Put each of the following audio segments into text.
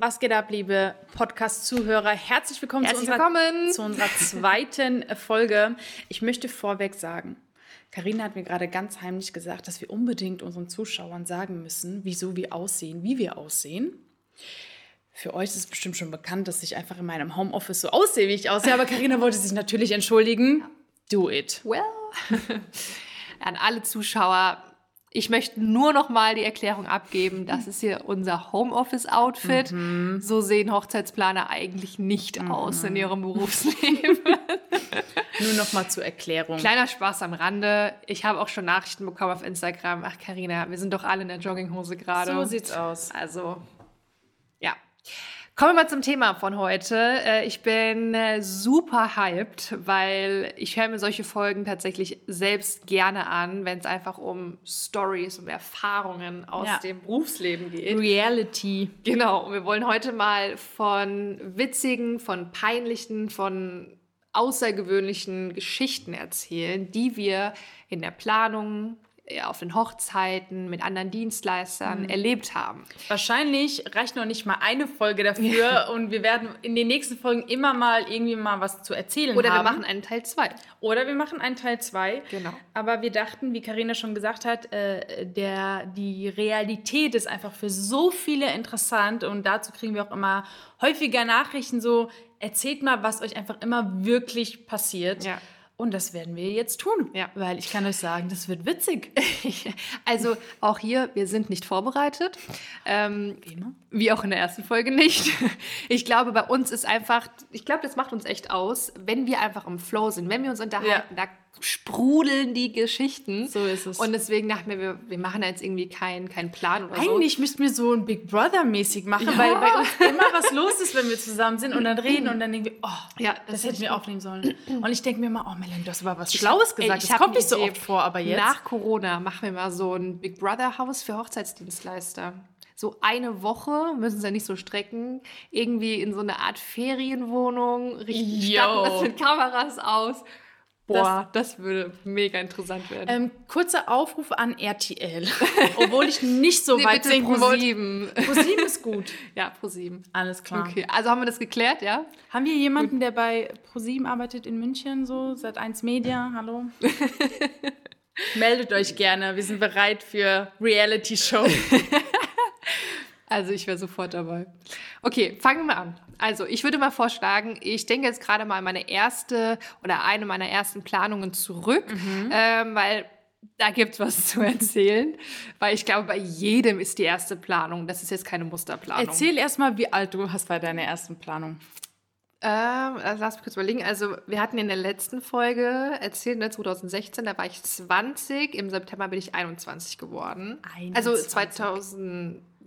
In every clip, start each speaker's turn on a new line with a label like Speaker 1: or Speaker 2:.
Speaker 1: Was geht ab, liebe Podcast-Zuhörer? Herzlich willkommen,
Speaker 2: Herzlich
Speaker 1: zu, unserer,
Speaker 2: willkommen.
Speaker 1: zu unserer zweiten Folge. Ich möchte vorweg sagen, Karina hat mir gerade ganz heimlich gesagt, dass wir unbedingt unseren Zuschauern sagen müssen, wieso wir aussehen, wie wir aussehen. Für euch ist es bestimmt schon bekannt, dass ich einfach in meinem Homeoffice so aussehe, wie ich aussehe. Aber Karina wollte sich natürlich entschuldigen. Do it.
Speaker 2: Well. An alle Zuschauer, ich möchte nur noch mal die Erklärung abgeben, das ist hier unser Homeoffice-Outfit.
Speaker 1: Mhm.
Speaker 2: So sehen Hochzeitsplaner eigentlich nicht aus in ihrem Berufsleben.
Speaker 1: Nur noch mal zur Erklärung.
Speaker 2: Kleiner Spaß am Rande. Ich habe auch schon Nachrichten bekommen auf Instagram. Ach, Karina, wir sind doch alle in der Jogginghose gerade.
Speaker 1: So sieht's aus.
Speaker 2: Also, ja. Kommen wir mal zum Thema von heute. Äh, Ich bin äh, super hyped, weil ich höre mir solche Folgen tatsächlich selbst gerne an, wenn es einfach um Stories und Erfahrungen aus
Speaker 1: Ja.
Speaker 2: dem Berufsleben geht.
Speaker 1: Reality.
Speaker 2: Genau, und wir wollen heute mal von witzigen, von peinlichen, von außergewöhnlichen Geschichten erzählen, die wir in der Planung, auf den Hochzeiten, mit anderen Dienstleistern erlebt haben.
Speaker 1: Wahrscheinlich reicht noch nicht mal eine Folge dafür und wir werden in den nächsten Folgen immer mal irgendwie mal was zu erzählen
Speaker 2: Oder
Speaker 1: haben.
Speaker 2: wir machen einen Teil 2.
Speaker 1: Oder wir machen einen Teil 2.
Speaker 2: Genau.
Speaker 1: Aber wir dachten, wie Karina schon gesagt hat, äh, der, die Realität ist einfach für so viele interessant und dazu kriegen wir auch immer häufiger Nachrichten so, erzählt mal, was euch einfach immer wirklich passiert.
Speaker 2: Ja.
Speaker 1: Und das werden wir jetzt tun.
Speaker 2: Ja.
Speaker 1: Weil ich kann euch sagen, das wird witzig.
Speaker 2: Also auch hier, wir sind nicht vorbereitet. Ähm,
Speaker 1: Wie immer.
Speaker 2: Wie auch in der ersten Folge nicht. Ich glaube, bei uns ist einfach, ich glaube, das macht uns echt aus, wenn wir einfach im Flow sind, wenn wir uns unterhalten, da sprudeln die Geschichten.
Speaker 1: So ist es.
Speaker 2: Und deswegen dachten wir, wir, wir machen da jetzt irgendwie keinen keinen Plan oder so.
Speaker 1: Eigentlich müssten wir so ein Big Brother mäßig machen,
Speaker 2: Ja.
Speaker 1: weil bei uns immer was los ist, wenn wir zusammen sind und dann reden und dann denken wir, oh,
Speaker 2: Ja,
Speaker 1: das,
Speaker 2: das
Speaker 1: hätten wir aufnehmen sollen. Und ich denke mir immer, oh Melanie, du hast aber was Schlaues
Speaker 2: ey,
Speaker 1: gesagt.
Speaker 2: ich
Speaker 1: das kommt nicht so oft vor, aber jetzt.
Speaker 2: Nach Corona machen wir mal so ein Big Brother Haus für Hochzeitsdienstleister. So eine Woche, müssen sie ja nicht so strecken, irgendwie in so eine Art Ferienwohnung, statten das mit Kameras aus. Boah, das, würde mega interessant werden.
Speaker 1: ähm, kurzer Aufruf an RTL, obwohl ich nicht so
Speaker 2: Nee,
Speaker 1: weit
Speaker 2: bitte
Speaker 1: sinken wollte.
Speaker 2: ProSieben.
Speaker 1: ProSieben ist gut.
Speaker 2: Ja, ProSieben.
Speaker 1: Alles klar.
Speaker 2: Okay, also haben wir das geklärt, ja?
Speaker 1: Haben wir jemanden, der bei ProSieben arbeitet in München, so seit 1 Media? Hallo? Meldet euch gerne, wir sind bereit für Reality-Show.
Speaker 2: Also ich wäre sofort dabei. Okay, fangen wir an. Also ich würde mal vorschlagen, ich denke jetzt gerade mal an meine erste oder eine meiner ersten Planungen zurück, ähm, weil da gibt es was zu erzählen. Weil ich glaube, bei jedem ist die erste Planung. Das ist jetzt keine Musterplanung.
Speaker 1: Erzähl erstmal, wie alt du hast bei deiner ersten Planung.
Speaker 2: Ähm, also lass mich kurz überlegen. Also, wir hatten in der letzten Folge erzählt, ne, 2016, da war ich 20, im September bin ich 21 geworden.
Speaker 1: 21.
Speaker 2: Also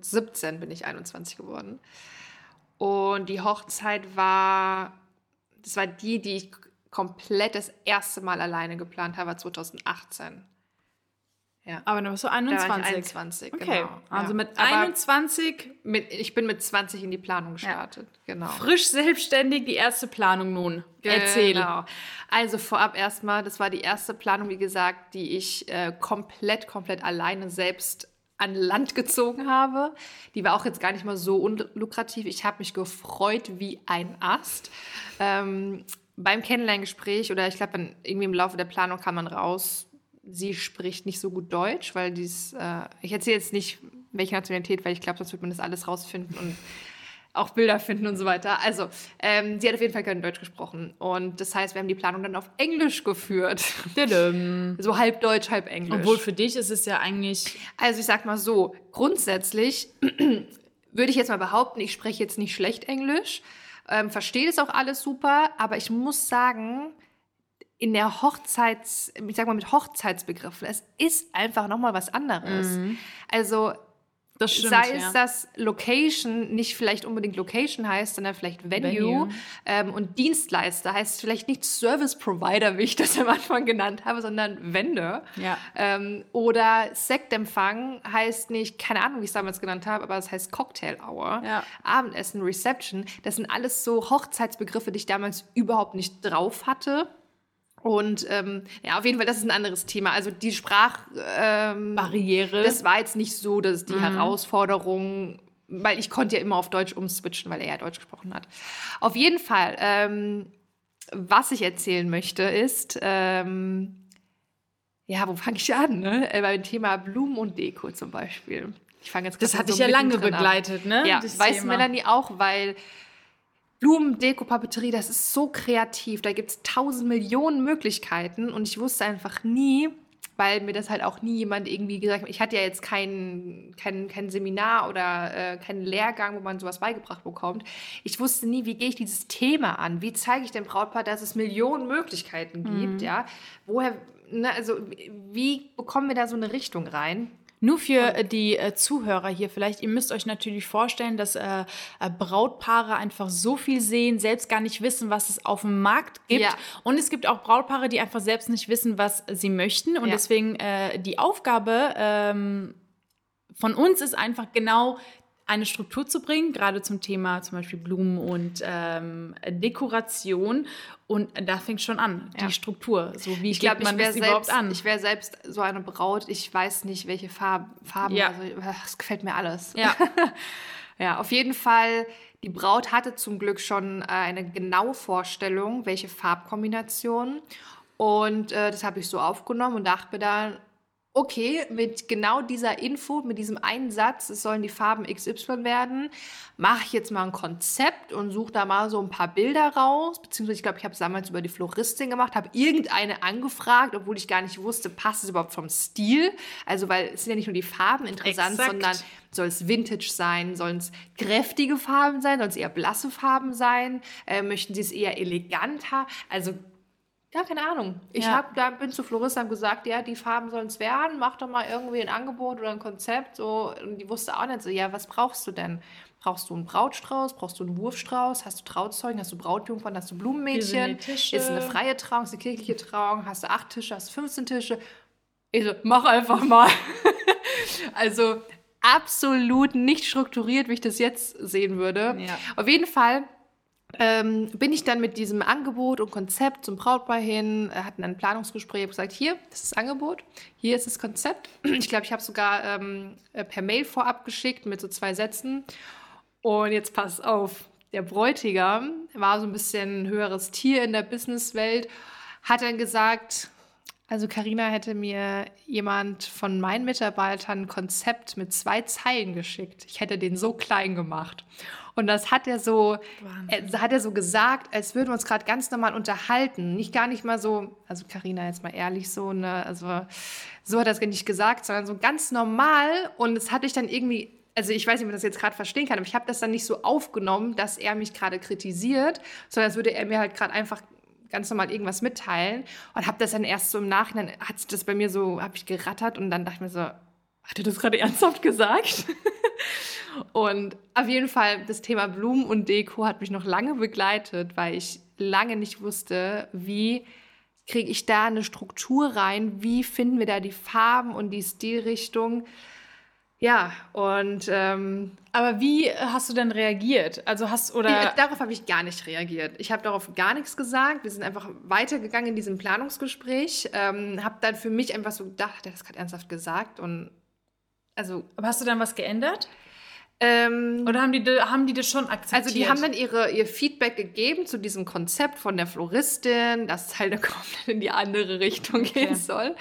Speaker 2: 2017 bin ich 21 geworden. Und die Hochzeit war, das war die, die ich komplett das erste Mal alleine geplant habe, war 2018. Ja.
Speaker 1: Aber du warst so
Speaker 2: Da war
Speaker 1: 21.
Speaker 2: ich 21,
Speaker 1: Okay,
Speaker 2: genau.
Speaker 1: also
Speaker 2: ja.
Speaker 1: mit
Speaker 2: Aber
Speaker 1: 21
Speaker 2: mit, ich bin mit 20 in die Planung gestartet, genau.
Speaker 1: frisch selbstständig die erste Planung nun. Erzähl.
Speaker 2: Genau. Also vorab erstmal, das war die erste Planung, wie gesagt, die ich äh, komplett, komplett alleine selbst an Land gezogen habe. Die war auch jetzt gar nicht mal so unlukrativ. Ich habe mich gefreut wie ein Ast. Ähm, beim Kennenlerngespräch oder ich glaube, irgendwie im Laufe der Planung kam man raus, sie spricht nicht so gut Deutsch, weil dies, äh, ich erzähle jetzt nicht, welche Nationalität, weil ich glaube, sonst wird man das alles rausfinden und auch Bilder finden und so weiter. Also, ähm, sie hat auf jeden Fall kein Deutsch gesprochen. Und das heißt, wir haben die Planung dann auf Englisch geführt. So halb Deutsch, halb Englisch.
Speaker 1: Obwohl für dich ist es ja eigentlich.
Speaker 2: also ich sag mal so, grundsätzlich würde ich jetzt mal behaupten, ich spreche jetzt nicht schlecht Englisch, ähm, verstehe das auch alles super, aber ich muss sagen, in der Hochzeits, ich sag mal mit Hochzeitsbegriffen, es ist einfach nochmal was anderes. Also
Speaker 1: Das stimmt.
Speaker 2: Sei
Speaker 1: ja.
Speaker 2: es, dass Location nicht vielleicht unbedingt Location heißt, sondern vielleicht Venue.
Speaker 1: Venue.
Speaker 2: Ähm, und Dienstleister heißt vielleicht nicht Service Provider, wie ich das am Anfang genannt habe, sondern Vendor.
Speaker 1: Ja.
Speaker 2: Ähm, oder Sektempfang heißt nicht, keine Ahnung, wie ich es damals genannt habe, aber es heißt Cocktail Hour.
Speaker 1: Ja.
Speaker 2: Abendessen, Reception. Das sind alles so Hochzeitsbegriffe, die ich damals überhaupt nicht drauf hatte. Und ähm, ja, auf jeden Fall, das ist ein anderes Thema. Also die Sprach... Ähm, das war jetzt nicht so, dass die Herausforderung weil ich konnte ja immer auf Deutsch umswitchen, weil er ja Deutsch gesprochen hat. Auf jeden Fall, ähm, was ich erzählen möchte, ist, ähm, ja, wo fange ich an? Ne? Äh, beim Thema Blumen und Deko zum Beispiel.
Speaker 1: Ich fange jetzt Das hat dich ja lange begleitet, ne?
Speaker 2: Ja, das weiß Thema. Melanie auch, weil Blumen, Deko, Papeterie, das ist so kreativ. Da gibt es tausend Millionen Möglichkeiten und ich wusste einfach nie, weil mir das halt auch nie jemand irgendwie gesagt hat. Ich hatte ja jetzt kein, kein, kein Seminar oder äh, keinen Lehrgang, wo man sowas beigebracht bekommt. Ich wusste nie, wie gehe ich dieses Thema an? Wie zeige ich dem Brautpaar, dass es Millionen Möglichkeiten gibt? Mhm. Ja? Woher, ne, also wie bekommen wir da so eine Richtung rein?
Speaker 1: Nur für äh, die äh, Zuhörer hier vielleicht, ihr müsst euch natürlich vorstellen, dass äh, äh, Brautpaare einfach so viel sehen, selbst gar nicht wissen, was es auf dem Markt gibt. Ja. Und es gibt auch Brautpaare, die einfach selbst nicht wissen, was sie möchten. Und ja. deswegen äh, die Aufgabe ähm, von uns ist einfach genau eine Struktur zu bringen, gerade zum Thema zum Beispiel Blumen und ähm, Dekoration. Und da fängt schon an, ja. die Struktur. So wie
Speaker 2: ich glaube, man das überhaupt an? Ich wäre selbst so eine Braut, ich weiß nicht, welche Farb, Farben, ja. also es gefällt mir alles.
Speaker 1: Ja.
Speaker 2: ja, auf jeden Fall. Die Braut hatte zum Glück schon äh, eine genaue Vorstellung, welche Farbkombinationen. Und äh, das habe ich so aufgenommen und dachte mir dann, okay, mit genau dieser Info, mit diesem einen Satz, es sollen die Farben XY werden, mache ich jetzt mal ein Konzept und suche da mal so ein paar Bilder raus. Beziehungsweise, ich glaube, ich habe es damals über die Floristin gemacht, habe irgendeine angefragt, obwohl ich gar nicht wusste, passt es überhaupt vom Stil? Also, weil es sind ja nicht nur die Farben interessant, Exakt. sondern soll es Vintage sein? Sollen es kräftige Farben sein? Sollen es eher blasse Farben sein? Äh, möchten sie es eher eleganter? Also ja, keine Ahnung. Ich ja. hab, da bin zu Florista und gesagt, ja, die Farben sollen es werden, mach doch mal irgendwie ein Angebot oder ein Konzept. So. Und die wusste auch nicht so, ja, was brauchst du denn? Brauchst du einen Brautstrauß? Brauchst du einen Wurfstrauß? Hast du Trauzeugen? Hast du Brautjungfern? Hast du Blumenmädchen? Ist eine freie Trauung? Ist eine kirchliche Trauung? Hast du acht Tische? Hast du 15 Tische? Ich so, mach einfach mal. also absolut nicht strukturiert, wie ich das jetzt sehen würde. Ja. Auf jeden Fall ähm, bin ich dann mit diesem Angebot und Konzept zum Brautpaar hin, äh, hatten ein Planungsgespräch, gesagt, hier, ist das Angebot, hier ist das Konzept. Ich glaube, ich habe sogar ähm, äh, per Mail vorab geschickt mit so zwei Sätzen. Und jetzt pass auf, der Bräutigam war so ein bisschen ein höheres Tier in der Businesswelt, hat dann gesagt, also Karina hätte mir jemand von meinen Mitarbeitern ein Konzept mit zwei Zeilen geschickt. Ich hätte den so klein gemacht. Und das hat er so, äh, hat er so gesagt, als würden wir uns gerade ganz normal unterhalten. Nicht gar nicht mal so, also Karina jetzt mal ehrlich so, ne, also so hat er es nicht gesagt, sondern so ganz normal. Und es hatte ich dann irgendwie also ich weiß nicht, ob man das jetzt gerade verstehen kann, aber ich habe das dann nicht so aufgenommen, dass er mich gerade kritisiert, sondern als würde er mir halt gerade einfach ganz normal irgendwas mitteilen und habe das dann erst so im Nachhinein, hat sich das bei mir so, habe ich gerattert und dann dachte ich mir so, hat er das gerade ernsthaft gesagt? Und auf jeden Fall, das Thema Blumen und Deko hat mich noch lange begleitet, weil ich lange nicht wusste, wie kriege ich da eine Struktur rein, wie finden wir da die Farben und die Stilrichtung. Ja, und ähm,
Speaker 1: aber wie hast du denn reagiert? Also hast oder
Speaker 2: darauf habe ich gar nicht reagiert. Ich habe darauf gar nichts gesagt. Wir sind einfach weitergegangen in diesem Planungsgespräch. Ähm, habe dann für mich einfach so gedacht, hat er das gerade ernsthaft gesagt und
Speaker 1: also. Aber hast du dann was geändert? Ähm, Oder haben die, haben die das schon akzeptiert?
Speaker 2: Also die haben dann ihre, ihr Feedback gegeben zu diesem Konzept von der Floristin, dass es halt komplett in die andere Richtung okay. gehen soll.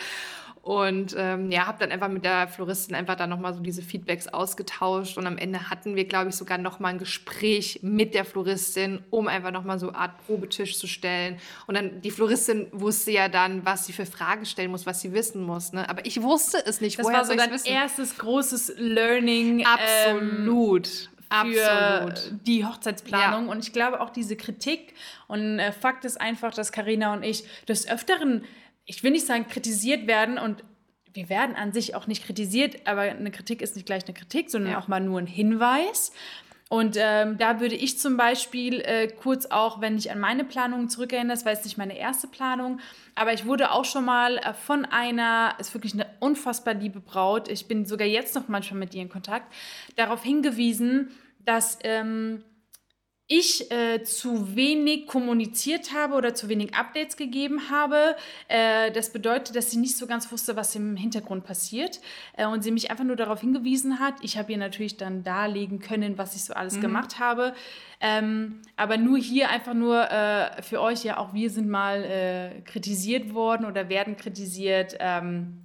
Speaker 2: Und ähm, ja, habe dann einfach mit der Floristin einfach dann nochmal so diese Feedbacks ausgetauscht. Und am Ende hatten wir, glaube ich, sogar nochmal ein Gespräch mit der Floristin, um einfach nochmal so eine Art Probetisch zu stellen. Und dann, die Floristin wusste ja dann, was sie für Fragen stellen muss, was sie wissen muss. Ne? Aber ich wusste es nicht.
Speaker 1: Das Woher war so dein wissen? erstes großes Learning.
Speaker 2: Absolut.
Speaker 1: Ähm, für Absolut. die Hochzeitsplanung. Ja. Und ich glaube auch diese Kritik. Und äh, Fakt ist einfach, dass Karina und ich des Öfteren ich will nicht sagen, kritisiert werden und wir werden an sich auch nicht kritisiert, aber eine Kritik ist nicht gleich eine Kritik, sondern ja. auch mal nur ein Hinweis. Und ähm, da würde ich zum Beispiel äh, kurz auch, wenn ich an meine Planung zurückerinnere, das war jetzt nicht meine erste Planung, aber ich wurde auch schon mal äh, von einer, ist wirklich eine unfassbar liebe Braut, ich bin sogar jetzt noch manchmal mit ihr in Kontakt, darauf hingewiesen, dass ähm, ich äh, zu wenig kommuniziert habe oder zu wenig Updates gegeben habe. Äh, das bedeutet, dass sie nicht so ganz wusste, was im Hintergrund passiert äh, und sie mich einfach nur darauf hingewiesen hat. Ich habe ihr natürlich dann darlegen können, was ich so alles mhm. gemacht habe. Ähm, aber nur hier einfach nur äh, für euch, ja, auch wir sind mal äh, kritisiert worden oder werden kritisiert. Ähm,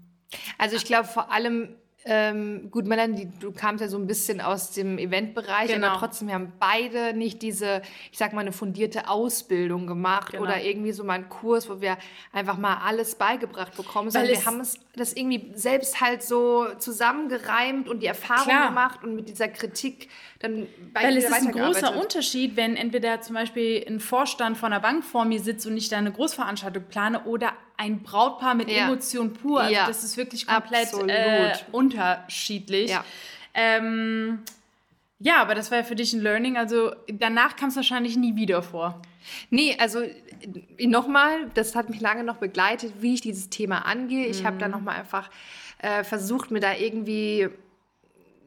Speaker 2: also ich glaube vor allem ähm, gut, Melanie, du kamst ja so ein bisschen aus dem Eventbereich, genau. aber trotzdem, wir haben beide nicht diese, ich sag mal, eine fundierte Ausbildung gemacht genau. oder irgendwie so mal einen Kurs, wo wir einfach mal alles beigebracht bekommen, sondern wir haben es das irgendwie selbst halt so zusammengereimt und die Erfahrung Klar. gemacht und mit dieser Kritik dann
Speaker 1: Weil es ist ein großer Unterschied, wenn entweder zum Beispiel ein Vorstand von einer Bank vor mir sitzt und ich da eine Großveranstaltung plane oder ein Brautpaar mit ja. Emotion pur. Also ja. das ist wirklich komplett äh, unterschiedlich. Ja. Ähm, ja, aber das war ja für dich ein Learning. Also danach kam es wahrscheinlich nie wieder vor.
Speaker 2: Nee, also nochmal, das hat mich lange noch begleitet, wie ich dieses Thema angehe. Ich mhm. habe da nochmal einfach äh, versucht, mir da irgendwie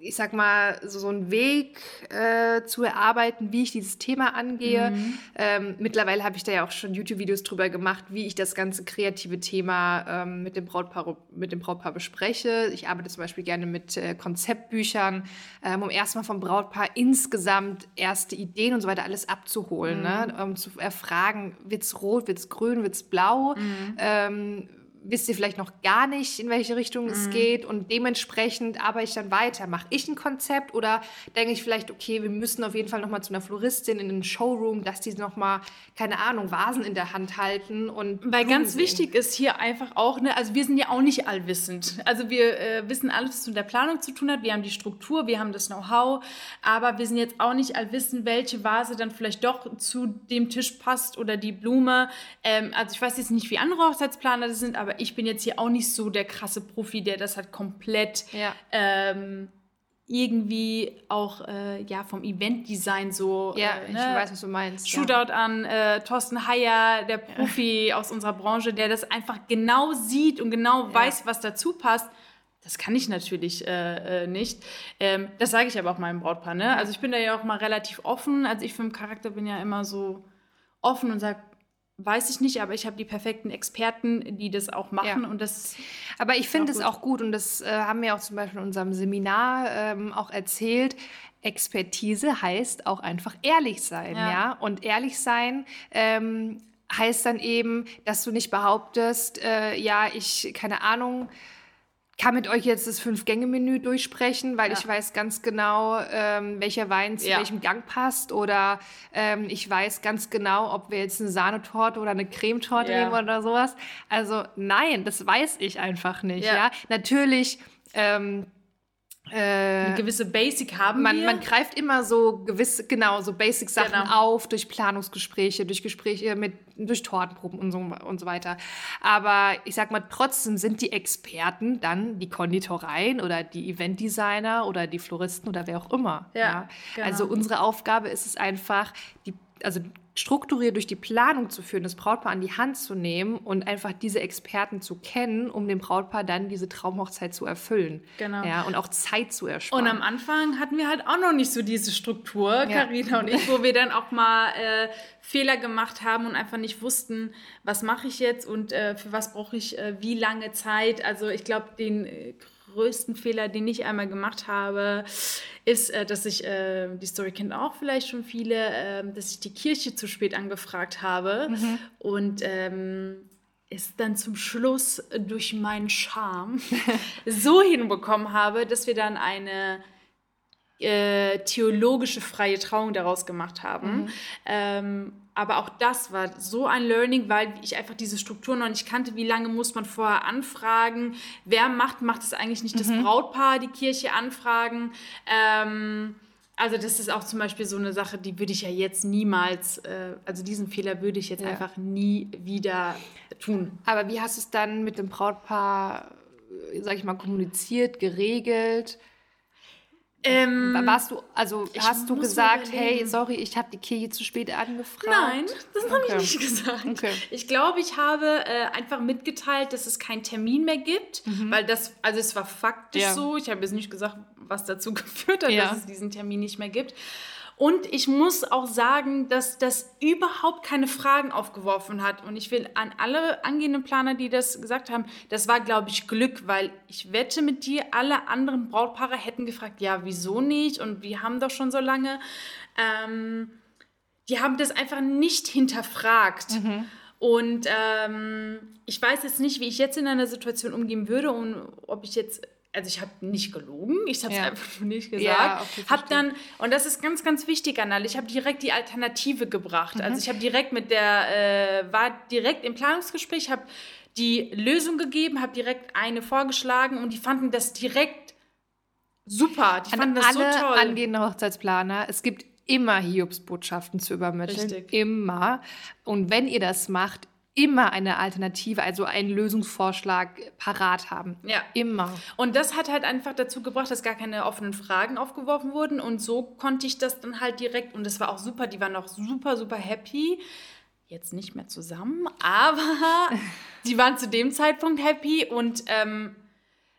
Speaker 2: ich sag mal, so, so einen Weg äh, zu erarbeiten, wie ich dieses Thema angehe. Mhm. Ähm, mittlerweile habe ich da ja auch schon YouTube-Videos drüber gemacht, wie ich das ganze kreative Thema ähm, mit, dem Brautpaar, mit dem Brautpaar bespreche. Ich arbeite zum Beispiel gerne mit äh, Konzeptbüchern, ähm, um erstmal vom Brautpaar insgesamt erste Ideen und so weiter alles abzuholen, mhm. ne? um zu erfragen, wird's rot, wird's grün, wird's blau, mhm. Wisst ihr vielleicht noch gar nicht, in welche Richtung mhm. es geht und dementsprechend arbeite ich dann weiter. Mache ich ein Konzept oder denke ich vielleicht, okay, wir müssen auf jeden Fall noch mal zu einer Floristin in den Showroom, dass die noch mal, keine Ahnung, Vasen in der Hand halten und
Speaker 1: Weil Blumen ganz sehen. wichtig ist hier einfach auch, ne, also wir sind ja auch nicht allwissend. Also wir äh, wissen alles, was mit der Planung zu tun hat. Wir haben die Struktur, wir haben das Know-how, aber wir sind jetzt auch nicht allwissend, welche Vase dann vielleicht doch zu dem Tisch passt oder die Blume. Ähm, also ich weiß jetzt nicht, wie andere Hochzeitsplaner das sind, aber ich bin jetzt hier auch nicht so der krasse Profi, der das halt komplett ja. ähm, irgendwie auch äh, ja, vom Eventdesign so.
Speaker 2: Ja, äh, ne? ich weiß, was du meinst.
Speaker 1: Shootout ja. an äh, Thorsten Heyer, der Profi aus unserer Branche, der das einfach genau sieht und genau ja. weiß, was dazu passt. Das kann ich natürlich äh, äh, nicht. Ähm, das sage ich aber auch meinem Brautpaar. Ne? Also ich bin da ja auch mal relativ offen. Also ich vom Charakter bin ja immer so offen und sage, weiß ich nicht, aber ich habe die perfekten Experten, die das auch machen ja. und das.
Speaker 2: Aber ich finde es auch gut und das äh, haben wir auch zum Beispiel in unserem Seminar ähm, auch erzählt. Expertise heißt auch einfach ehrlich sein, ja. ja? Und ehrlich sein ähm, heißt dann eben, dass du nicht behauptest, äh, ja, ich keine Ahnung kann mit euch jetzt das Fünf-Gänge-Menü durchsprechen, weil ja. ich weiß ganz genau, ähm, welcher Wein zu ja. welchem Gang passt. Oder ähm, ich weiß ganz genau, ob wir jetzt eine Sahnetorte oder eine Cremetorte ja. nehmen oder sowas. Also nein, das weiß ich einfach nicht. Ja, natürlich. Ähm,
Speaker 1: äh, eine gewisse Basic haben
Speaker 2: man,
Speaker 1: wir.
Speaker 2: Man greift immer so gewisse, genau, so Basic-Sachen genau. auf durch Planungsgespräche, durch Gespräche mit, durch Tortenproben und so, und so weiter. Aber ich sag mal, trotzdem sind die Experten dann die Konditoreien oder die Eventdesigner oder die Floristen oder wer auch immer. Ja, ja. Genau. Also unsere Aufgabe ist es einfach, die, also strukturiert durch die Planung zu führen, das Brautpaar an die Hand zu nehmen und einfach diese Experten zu kennen, um dem Brautpaar dann diese Traumhochzeit zu erfüllen. Genau. Ja, und auch Zeit zu ersparen.
Speaker 1: Und am Anfang hatten wir halt auch noch nicht so diese Struktur, Karina ja. und ich, wo wir dann auch mal äh, Fehler gemacht haben und einfach nicht wussten, was mache ich jetzt und äh, für was brauche ich äh, wie lange Zeit. Also ich glaube, den äh, größten Fehler, den ich einmal gemacht habe, ist, äh, dass ich, äh, die Story kennt auch vielleicht schon viele, äh, dass ich die Kirche zu spät angefragt habe mhm. und ähm, es dann zum Schluss durch meinen Charme so hinbekommen habe, dass wir dann eine äh, theologische freie Trauung daraus gemacht haben. Mhm. Ähm, aber auch das war so ein Learning, weil ich einfach diese Struktur noch nicht kannte. Wie lange muss man vorher anfragen? Wer macht, macht es eigentlich nicht das mhm. Brautpaar, die Kirche anfragen? Ähm, also das ist auch zum Beispiel so eine Sache, die würde ich ja jetzt niemals, äh, also diesen Fehler würde ich jetzt ja. einfach nie wieder tun.
Speaker 2: Aber wie hast du es dann mit dem Brautpaar, sag ich mal, kommuniziert, geregelt? Ähm, Warst du, also hast du gesagt, hey, sorry, ich habe die Kirche zu spät angefragt?
Speaker 1: Nein, das okay. habe ich nicht gesagt. Okay. Ich glaube, ich habe äh, einfach mitgeteilt, dass es keinen Termin mehr gibt, mhm. weil das, also es war faktisch ja. so. Ich habe jetzt nicht gesagt, was dazu geführt hat, ja. dass es diesen Termin nicht mehr gibt. Und ich muss auch sagen, dass das überhaupt keine Fragen aufgeworfen hat. Und ich will an alle angehenden Planer, die das gesagt haben, das war, glaube ich, Glück, weil ich wette mit dir, alle anderen Brautpaare hätten gefragt, ja, wieso nicht? Und wir haben doch schon so lange. Ähm, die haben das einfach nicht hinterfragt. Mhm. Und ähm, ich weiß jetzt nicht, wie ich jetzt in einer Situation umgehen würde und ob ich jetzt also ich habe nicht gelogen, ich habe es ja. einfach nur nicht gesagt. Ja, hab dann und das ist ganz ganz wichtig Annal, ich habe direkt die Alternative gebracht. Mhm. Also ich habe direkt mit der äh, war direkt im Planungsgespräch, habe die Lösung gegeben, habe direkt eine vorgeschlagen und die fanden das direkt super. Die
Speaker 2: An fanden das alle so toll. angehende Hochzeitsplaner, es gibt immer Hiobsbotschaften zu übermitteln, Richtig. immer. Und wenn ihr das macht, immer eine Alternative, also einen Lösungsvorschlag parat haben.
Speaker 1: Ja.
Speaker 2: Immer.
Speaker 1: Und das hat halt einfach dazu gebracht, dass gar keine offenen Fragen aufgeworfen wurden. Und so konnte ich das dann halt direkt, und das war auch super, die waren auch super, super happy. Jetzt nicht mehr zusammen, aber die waren zu dem Zeitpunkt happy und ähm,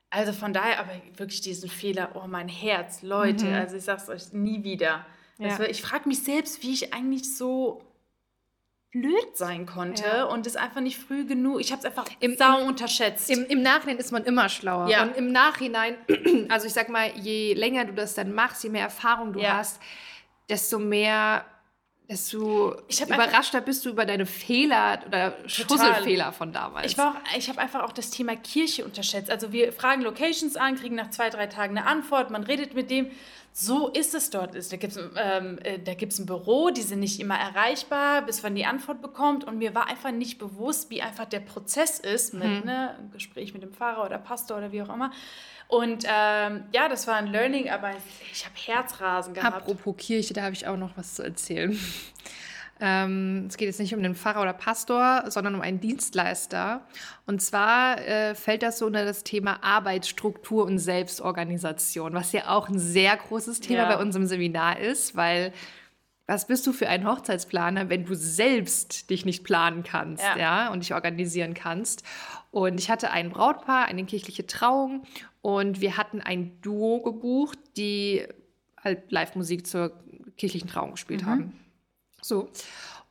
Speaker 1: also von daher, aber wirklich diesen Fehler, oh mein Herz, Leute, mhm. also ich sag's euch nie wieder. Ja. War, ich frage mich selbst, wie ich eigentlich so blöd sein konnte ja. und es einfach nicht früh genug. Ich habe es einfach
Speaker 2: Im, sau unterschätzt. Im, Im, Nachhinein ist man immer schlauer. Ja. Und im Nachhinein, also ich sag mal, je länger du das dann machst, je mehr Erfahrung du ja. hast, desto mehr desto überraschter bist du über deine Fehler oder Schusselfehler von damals.
Speaker 1: Ich, ich habe einfach auch das Thema Kirche unterschätzt. Also wir fragen Locations an, kriegen nach zwei, drei Tagen eine Antwort, man redet mit dem so ist es dort. Da gibt es ähm, äh, ein Büro, die sind nicht immer erreichbar, bis man die Antwort bekommt. Und mir war einfach nicht bewusst, wie einfach der Prozess ist mit hm. ne, einem Gespräch mit dem Pfarrer oder Pastor oder wie auch immer. Und ähm, ja, das war ein Learning, aber ich habe Herzrasen gehabt.
Speaker 2: Apropos Kirche, da habe ich auch noch was zu erzählen. Ähm, es geht jetzt nicht um den Pfarrer oder Pastor, sondern um einen Dienstleister. Und zwar äh, fällt das so unter das Thema Arbeitsstruktur und Selbstorganisation, was ja auch ein sehr großes Thema ja. bei unserem Seminar ist, weil was bist du für ein Hochzeitsplaner, wenn du selbst dich nicht planen kannst, ja, ja und dich organisieren kannst? Und ich hatte ein Brautpaar, eine kirchliche Trauung und wir hatten ein Duo gebucht, die halt Live-Musik zur kirchlichen Trauung gespielt mhm. haben. So.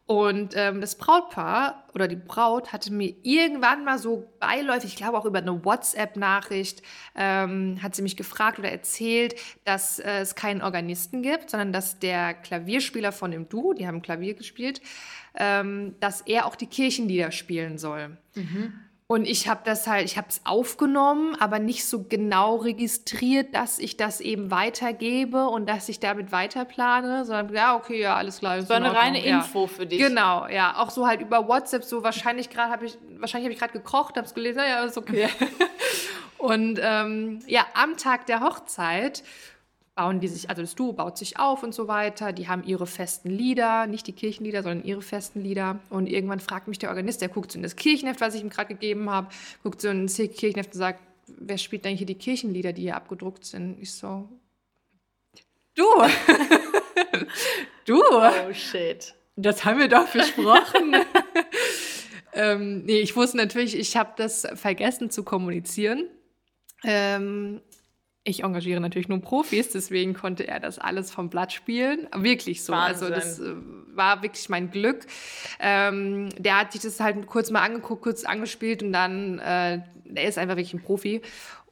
Speaker 2: Und ähm, das Brautpaar oder die Braut hatte mir irgendwann mal so beiläufig, ich glaube auch über eine WhatsApp-Nachricht, ähm, hat sie mich gefragt oder erzählt, dass äh, es keinen Organisten gibt, sondern dass der Klavierspieler von dem Duo, die haben Klavier gespielt, ähm, dass er auch die Kirchenlieder spielen soll. Mhm. Und ich habe das halt, ich habe es aufgenommen, aber nicht so genau registriert, dass ich das eben weitergebe und dass ich damit weiterplane, sondern ja, okay, ja, alles klar.
Speaker 1: War eine reine ja. Info für dich.
Speaker 2: Genau, ja, auch so halt über WhatsApp, so wahrscheinlich gerade habe ich, wahrscheinlich habe ich gerade gekocht, habe es gelesen, ja, ist okay. und ähm, ja, am Tag der Hochzeit bauen die sich, also das Duo baut sich auf und so weiter. Die haben ihre festen Lieder, nicht die Kirchenlieder, sondern ihre festen Lieder. Und irgendwann fragt mich der Organist, der guckt so in das Kirchenheft, was ich ihm gerade gegeben habe, guckt so in das Kirchenheft und sagt, wer spielt denn hier die Kirchenlieder, die hier abgedruckt sind? Ich so, du! du!
Speaker 1: Oh shit.
Speaker 2: Das haben wir doch besprochen. ähm, nee, ich wusste natürlich, ich habe das vergessen zu kommunizieren. Ähm, ich engagiere natürlich nur Profis, deswegen konnte er das alles vom Blatt spielen. Wirklich so. Wahnsinn. Also das äh, war wirklich mein Glück. Ähm, der hat sich das halt kurz mal angeguckt, kurz angespielt und dann, äh, er ist einfach wirklich ein Profi.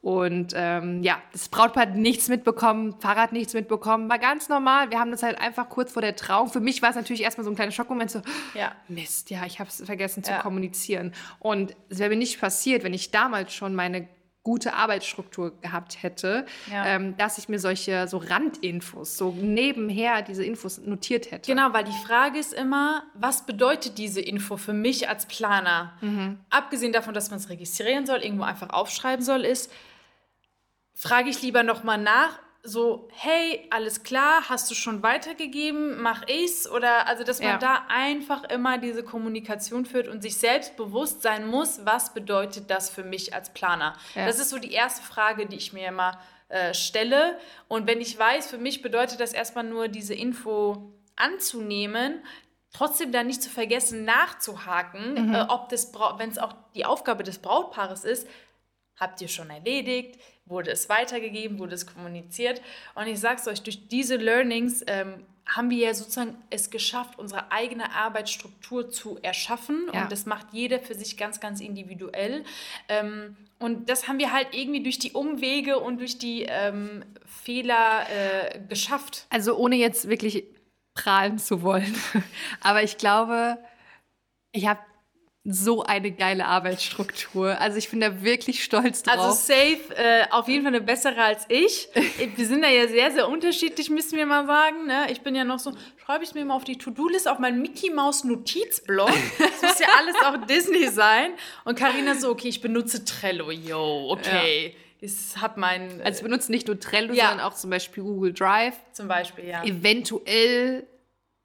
Speaker 2: Und ähm, ja, das Brautpaar hat nichts mitbekommen, Fahrrad nichts mitbekommen, war ganz normal. Wir haben das halt einfach kurz vor der Trauung. Für mich war es natürlich erstmal so ein kleiner Schockmoment, so, ja. Mist, ja, ich habe es vergessen zu ja. kommunizieren. Und es wäre mir nicht passiert, wenn ich damals schon meine gute Arbeitsstruktur gehabt hätte, ja. ähm, dass ich mir solche so Randinfos, so nebenher diese Infos notiert hätte.
Speaker 1: Genau, weil die Frage ist immer, was bedeutet diese Info für mich als Planer? Mhm. Abgesehen davon, dass man es registrieren soll, irgendwo einfach aufschreiben soll, ist, frage ich lieber nochmal nach, so, hey, alles klar, hast du schon weitergegeben, mach ich's? Oder also, dass man ja. da einfach immer diese Kommunikation führt und sich selbst bewusst sein muss, was bedeutet das für mich als Planer? Ja. Das ist so die erste Frage, die ich mir immer äh, stelle. Und wenn ich weiß, für mich bedeutet das erstmal nur diese Info anzunehmen, trotzdem dann nicht zu vergessen, nachzuhaken, mhm. äh, ob das, wenn es auch die Aufgabe des Brautpaares ist, habt ihr schon erledigt, wurde es weitergegeben, wurde es kommuniziert. Und ich sage es euch, durch diese Learnings ähm, haben wir ja sozusagen es geschafft, unsere eigene Arbeitsstruktur zu erschaffen.
Speaker 2: Ja.
Speaker 1: Und das macht jeder für sich ganz, ganz individuell. Ähm, und das haben wir halt irgendwie durch die Umwege und durch die ähm, Fehler äh, geschafft.
Speaker 2: Also ohne jetzt wirklich prahlen zu wollen. Aber ich glaube, ich habe so eine geile Arbeitsstruktur. Also ich bin da wirklich stolz drauf.
Speaker 1: Also safe, äh, auf jeden Fall eine bessere als ich. Wir sind da ja sehr, sehr unterschiedlich, müssen wir mal sagen. Ne? Ich bin ja noch so, schreibe ich mir mal auf die To-Do-List, auf meinen Mickey Maus Notizblock. Das muss ja alles auch Disney sein. Und Karina so, okay, ich benutze Trello. Yo, okay. Ich hab mein,
Speaker 2: also ich benutze nicht nur Trello,
Speaker 1: Ja.
Speaker 2: sondern auch zum Beispiel Google Drive.
Speaker 1: zum Beispiel, ja.
Speaker 2: Eventuell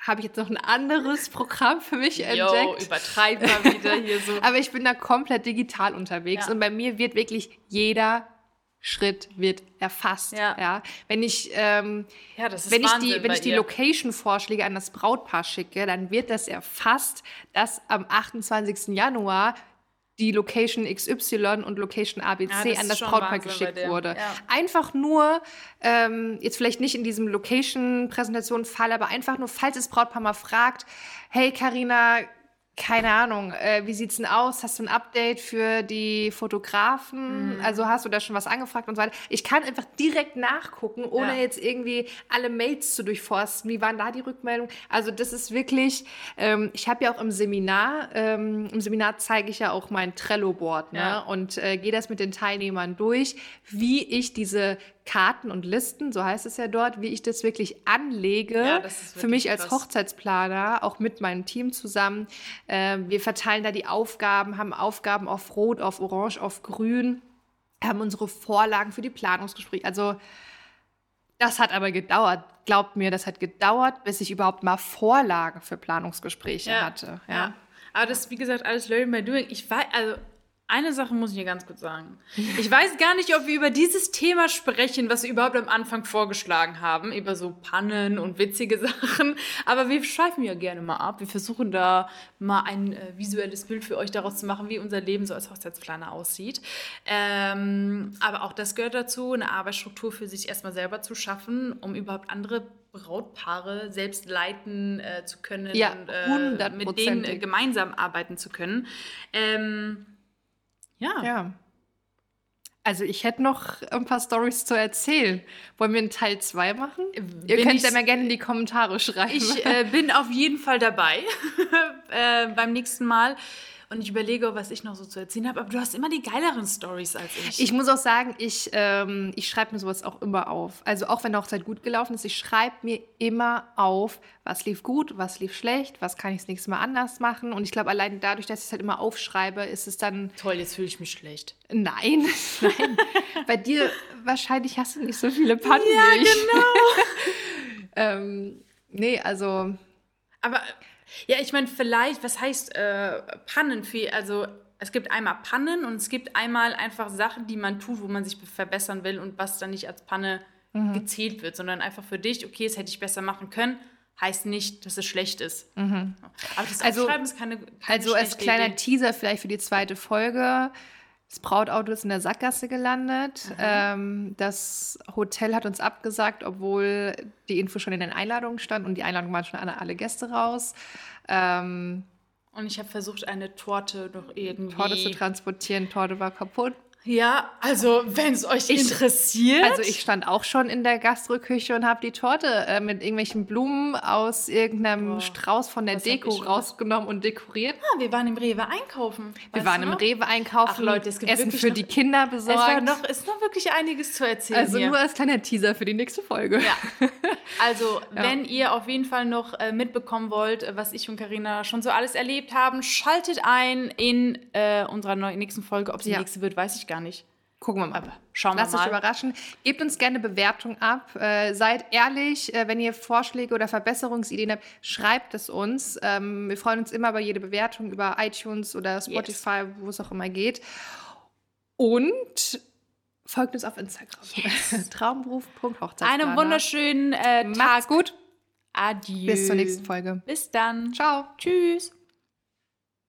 Speaker 2: habe ich jetzt noch ein anderes Programm für mich
Speaker 1: Yo,
Speaker 2: entdeckt.
Speaker 1: übertreib mal wieder hier so.
Speaker 2: Aber ich bin da komplett digital unterwegs
Speaker 1: Ja.
Speaker 2: und bei mir wird wirklich jeder Schritt wird erfasst.
Speaker 1: Ja.
Speaker 2: Wenn ich, ähm,
Speaker 1: Ja,
Speaker 2: wenn ich die, wenn ich die. Location-Vorschläge an das Brautpaar schicke, dann wird das erfasst, dass am 28. Januar die Location XY und Location
Speaker 1: Ja,
Speaker 2: ABC
Speaker 1: ist
Speaker 2: an das Brautpaar geschickt wurde.
Speaker 1: Ja.
Speaker 2: Einfach nur, ähm, jetzt vielleicht nicht in diesem Location-Präsentation-Fall, aber einfach nur, falls das Brautpaar mal fragt, hey Karina, keine Ahnung, äh, wie sieht's denn aus? Hast du ein Update für die Fotografen?
Speaker 1: Mhm.
Speaker 2: Also hast du da schon was angefragt und so weiter? Ich kann einfach direkt nachgucken, ohne
Speaker 1: Ja.
Speaker 2: jetzt irgendwie alle Mails zu durchforsten. Wie waren da die Rückmeldungen? Also das ist wirklich, ähm, ich habe ja auch im Seminar, ähm, im Seminar zeige ich ja auch mein Trello-Board ne?
Speaker 1: Ja.
Speaker 2: und äh, gehe das mit den Teilnehmern durch, wie ich diese Karten und Listen, so heißt es ja dort, wie ich das wirklich anlege
Speaker 1: Ja, das ist
Speaker 2: für mich
Speaker 1: wirklich
Speaker 2: als
Speaker 1: krass.
Speaker 2: Hochzeitsplaner, auch mit meinem Team zusammen. Ähm, wir verteilen da die Aufgaben, haben Aufgaben auf Rot, auf Orange, auf Grün, haben unsere Vorlagen für die Planungsgespräche. Also das hat aber gedauert. Glaubt mir, das hat gedauert, bis ich überhaupt mal Vorlagen für Planungsgespräche hatte. Ja.
Speaker 1: Ja. Aber das ist, wie gesagt, alles Learning by Doing. Ich weiß, also eine Sache muss ich dir ganz kurz sagen. Ich weiß gar nicht, ob wir über dieses Thema sprechen, was wir überhaupt am Anfang vorgeschlagen haben, über so Pannen und witzige Sachen. Aber wir schweifen ja gerne mal ab. Wir versuchen da mal ein äh, visuelles Bild für euch daraus zu machen, wie unser Leben so als Hochzeitsplaner aussieht. Ähm, aber auch das gehört dazu, eine Arbeitsstruktur für sich erstmal selber zu schaffen, um überhaupt andere Brautpaare selbst leiten äh, zu können
Speaker 2: Ja,
Speaker 1: und äh, mit denen äh, gemeinsam arbeiten zu können. Ähm, ja.
Speaker 2: Ja. Also ich hätte noch ein paar Stories zu erzählen. Wollen wir einen Teil 2 machen? Ihr
Speaker 1: Bin
Speaker 2: könnt
Speaker 1: ich-
Speaker 2: ja mal gerne in die Kommentare schreiben.
Speaker 1: Ich äh, bin auf jeden Fall dabei äh, beim nächsten Mal. Und ich überlege, was ich noch so zu erzählen habe. Aber du hast immer die geileren Stories als ich.
Speaker 2: Ich muss auch sagen, ich, ähm, ich schreibe mir sowas auch immer auf. Also auch wenn eine Hochzeit gut gelaufen ist, ich schreibe mir immer auf, was lief gut, was lief schlecht, was kann ich das nächste Mal anders machen. Und ich glaube, allein dadurch, dass ich es halt immer aufschreibe, ist es dann,
Speaker 1: Toll, jetzt fühle ich mich schlecht.
Speaker 2: nein, nein. Bei dir wahrscheinlich hast du nicht so viele Pannen ja, wie ich. genau. ähm, nee, also
Speaker 1: Aber ja, ich meine, vielleicht, was heißt äh, Pannen? Für, also es gibt einmal Pannen und es gibt einmal einfach Sachen, die man tut, wo man sich verbessern will und was dann nicht als Panne
Speaker 2: Mhm.
Speaker 1: gezählt wird, sondern einfach für dich, okay, das hätte ich besser machen können, heißt nicht, dass es schlecht ist. Aber das
Speaker 2: Mhm. Also-
Speaker 1: Aufschreiben ist keine, keine
Speaker 2: Also als kleiner
Speaker 1: Idee.
Speaker 2: Teaser vielleicht für die zweite Folge. Das Brautauto ist in der Sackgasse gelandet. Ähm, das Hotel hat uns abgesagt, obwohl die Info schon in den Einladungen stand und die Einladungen waren schon an alle Gäste raus. Ähm,
Speaker 1: Und ich habe versucht, eine Torte noch irgendwie.
Speaker 2: Torte zu transportieren, Torte war kaputt.
Speaker 1: Ja, also wenn es euch interessiert.
Speaker 2: Also ich stand auch schon in der Gastroküche und habe die Torte äh, mit irgendwelchen Blumen aus irgendeinem Strauß von der Deko
Speaker 1: ich
Speaker 2: rausgenommen und dekoriert.
Speaker 1: Ah, wir waren im Rewe einkaufen.
Speaker 2: Wir waren im? Rewe einkaufen,
Speaker 1: Ach, Leute, es gibt
Speaker 2: Essen für
Speaker 1: noch-
Speaker 2: die Kinder
Speaker 1: Es
Speaker 2: besorgt.
Speaker 1: war noch, ist noch wirklich einiges zu erzählen.
Speaker 2: Also
Speaker 1: hier.
Speaker 2: nur als kleiner Teaser für die nächste Folge.
Speaker 1: Ja. Also, wenn ihr auf jeden Fall noch äh, mitbekommen wollt, äh, was ich und Karina schon so alles erlebt haben, schaltet ein in äh, unserer neuen, nächsten Folge. Ob sie
Speaker 2: Ja.
Speaker 1: die nächste wird, weiß ich gar nicht.
Speaker 2: Gucken wir mal.
Speaker 1: Aber schauen wir
Speaker 2: Lasst euch
Speaker 1: mal.
Speaker 2: überraschen. Gebt uns gerne Bewertung ab. Äh, seid ehrlich, äh, wenn ihr Vorschläge oder Verbesserungsideen habt, schreibt es uns. Ähm, wir freuen uns immer über jede Bewertung über iTunes oder Spotify, wo es auch immer geht. Und folgt uns auf Instagram. Traumberuf.hochzeitsplaner.
Speaker 1: Einen wunderschönen äh, Tag.
Speaker 2: Macht's gut.
Speaker 1: Adieu.
Speaker 2: Bis zur nächsten Folge.
Speaker 1: Bis dann.
Speaker 2: Ciao.
Speaker 1: Tschüss.